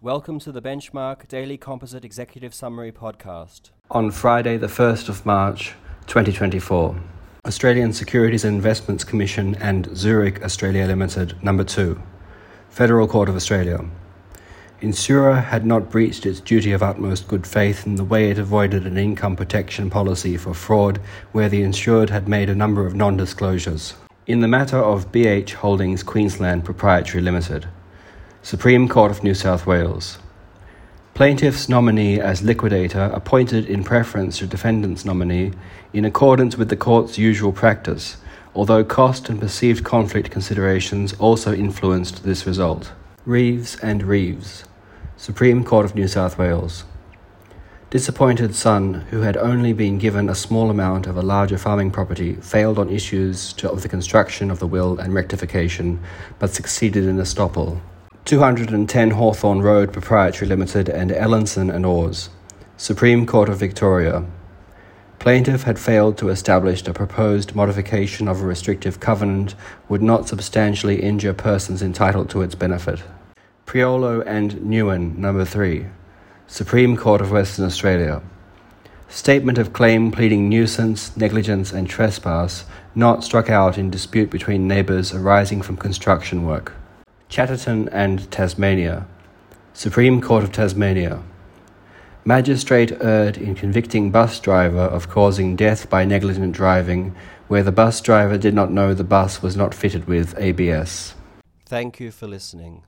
Welcome to the Benchmark Daily Composite Executive Summary podcast. On Friday, the 1st of March 2024, Australian Securities and Investments Commission and Zurich Australia Limited, number 2, Federal Court of Australia. Insura had not breached its duty of utmost good faith in the way it avoided an income protection policy for fraud where the insured had made a number of non disclosures. In the matter of BH Holdings Queensland Proprietary Limited, Supreme Court of New South Wales. Plaintiff's nominee as liquidator appointed in preference to defendant's nominee in accordance with the court's usual practice, although cost and perceived conflict considerations also influenced this result. Reeves and Reeves, Supreme Court of New South Wales. Disappointed son, who had only been given a small amount of a larger farming property, failed on issues to, of the construction of the will and rectification, but succeeded in estoppel. 210 Hawthorn Road Proprietary Limited and Ellenson and Oars, Supreme Court of Victoria. Plaintiff had failed to establish a proposed modification of a restrictive covenant would not substantially injure persons entitled to its benefit. Priolo and Newen, number 3, Supreme Court of Western Australia. Statement of claim pleading nuisance, negligence, and trespass not struck out in dispute between neighbours arising from construction work. Chatterton and Tasmania, Supreme Court of Tasmania. Magistrate erred in convicting bus driver of causing death by negligent driving where the bus driver did not know the bus was not fitted with ABS. Thank you for listening.